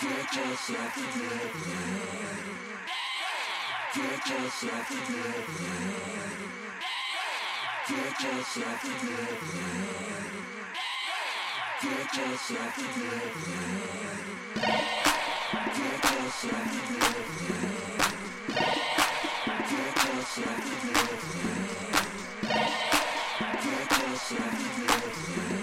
Get yourself together. Get yourself together. Get yourself together. Get yourself together. Get yourself together. Get yourself together.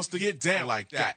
Wants to get down like that.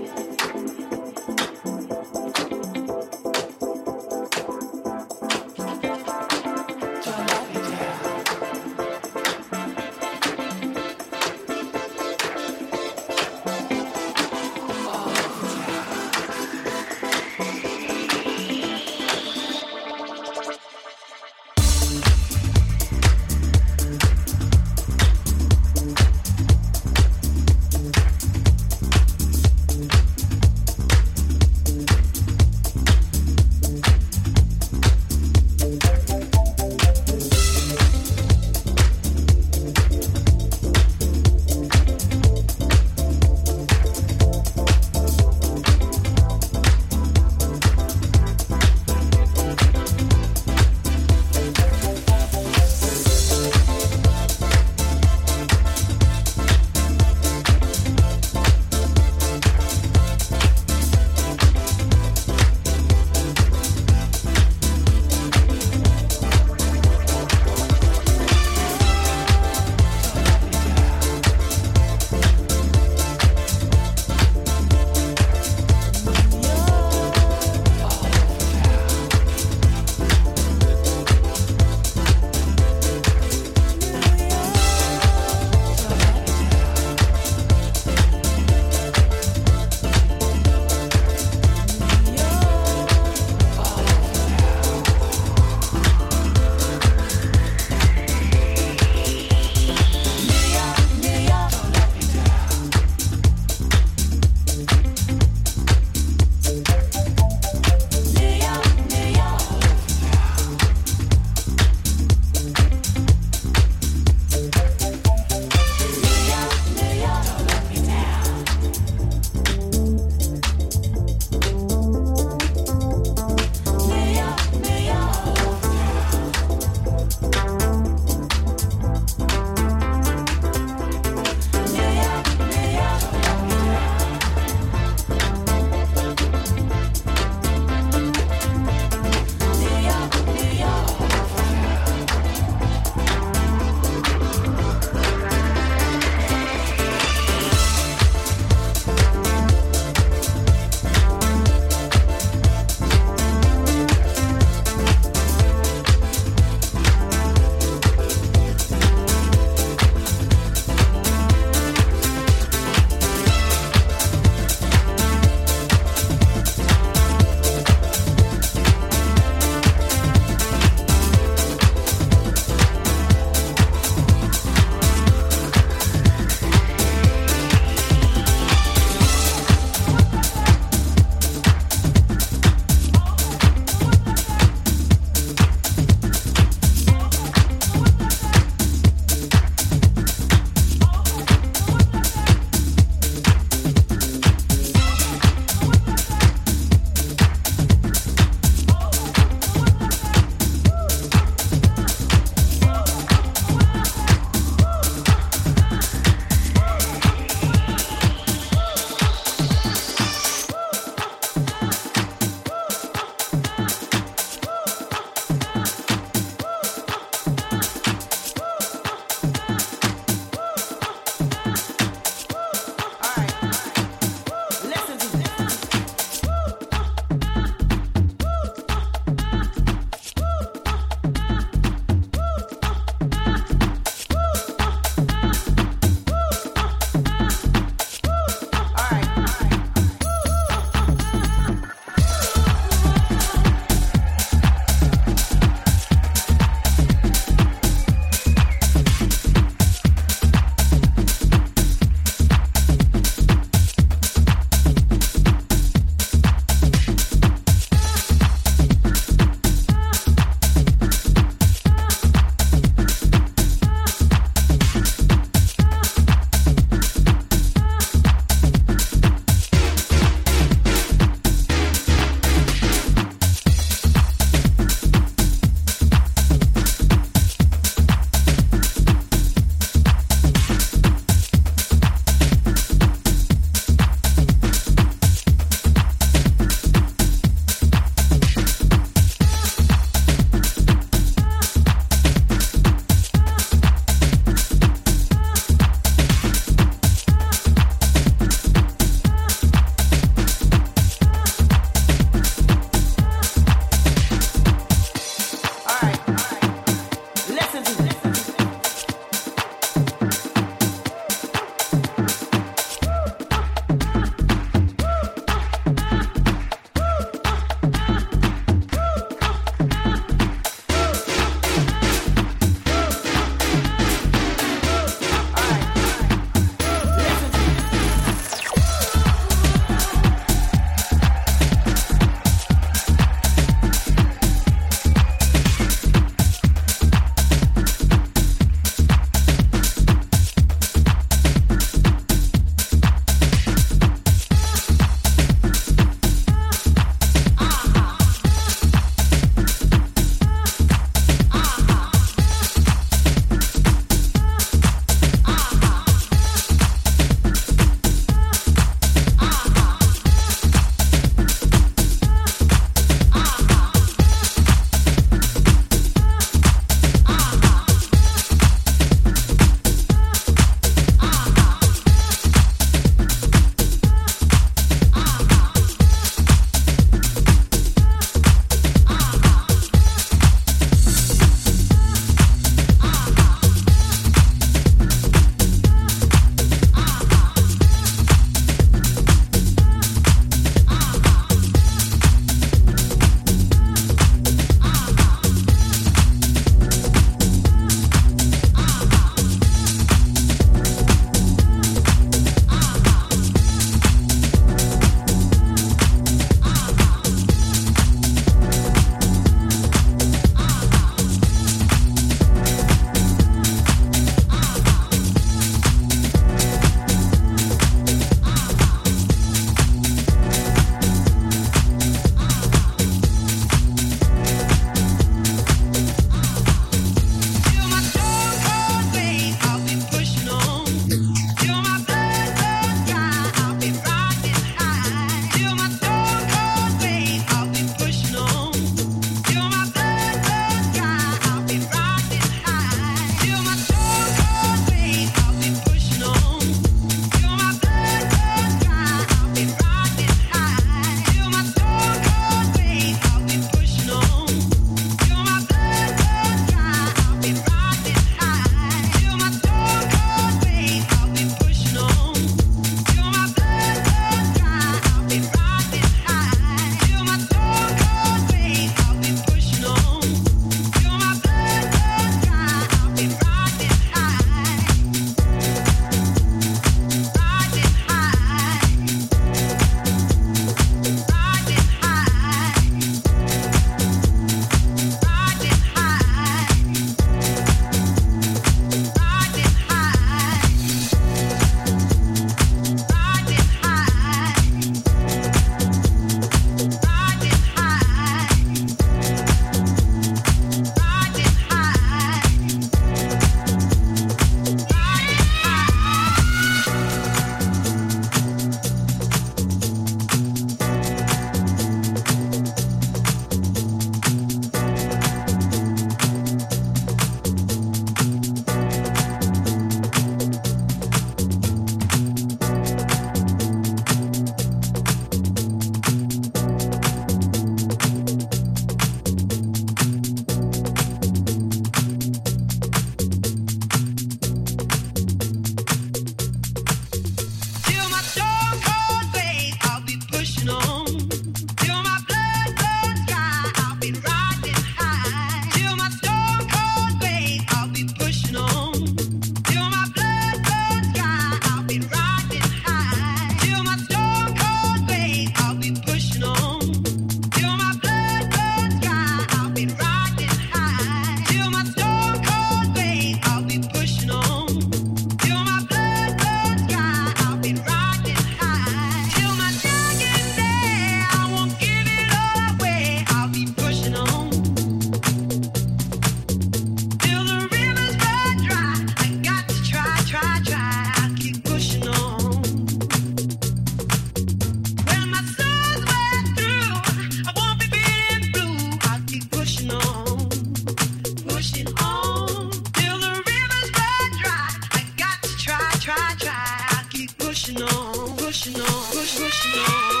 no.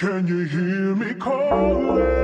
Can you hear me calling?